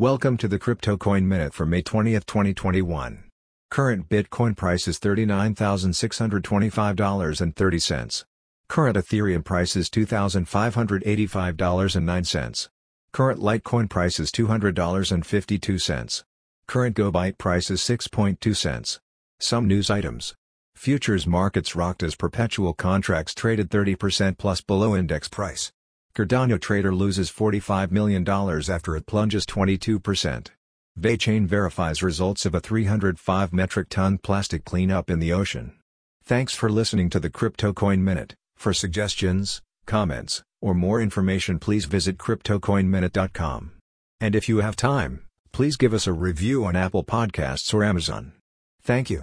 Welcome to the Crypto Coin Minute for May 20, 2021. Current Bitcoin price is $39,625.30. Current Ethereum price is $2,585.09. Current Litecoin price is $200.52. Current GoByte price is 6.2 cents. Some news items. Futures markets rocked as perpetual contracts traded 30% plus below index price. Cardano trader loses $45 million after it plunges 22%. VeChain verifies results of a 305 metric ton plastic cleanup in the ocean. Thanks for listening to the Crypto Coin Minute. For suggestions, comments, or more information please visit CryptoCoinMinute.com. And if you have time, please give us a review on Apple Podcasts or Amazon. Thank you.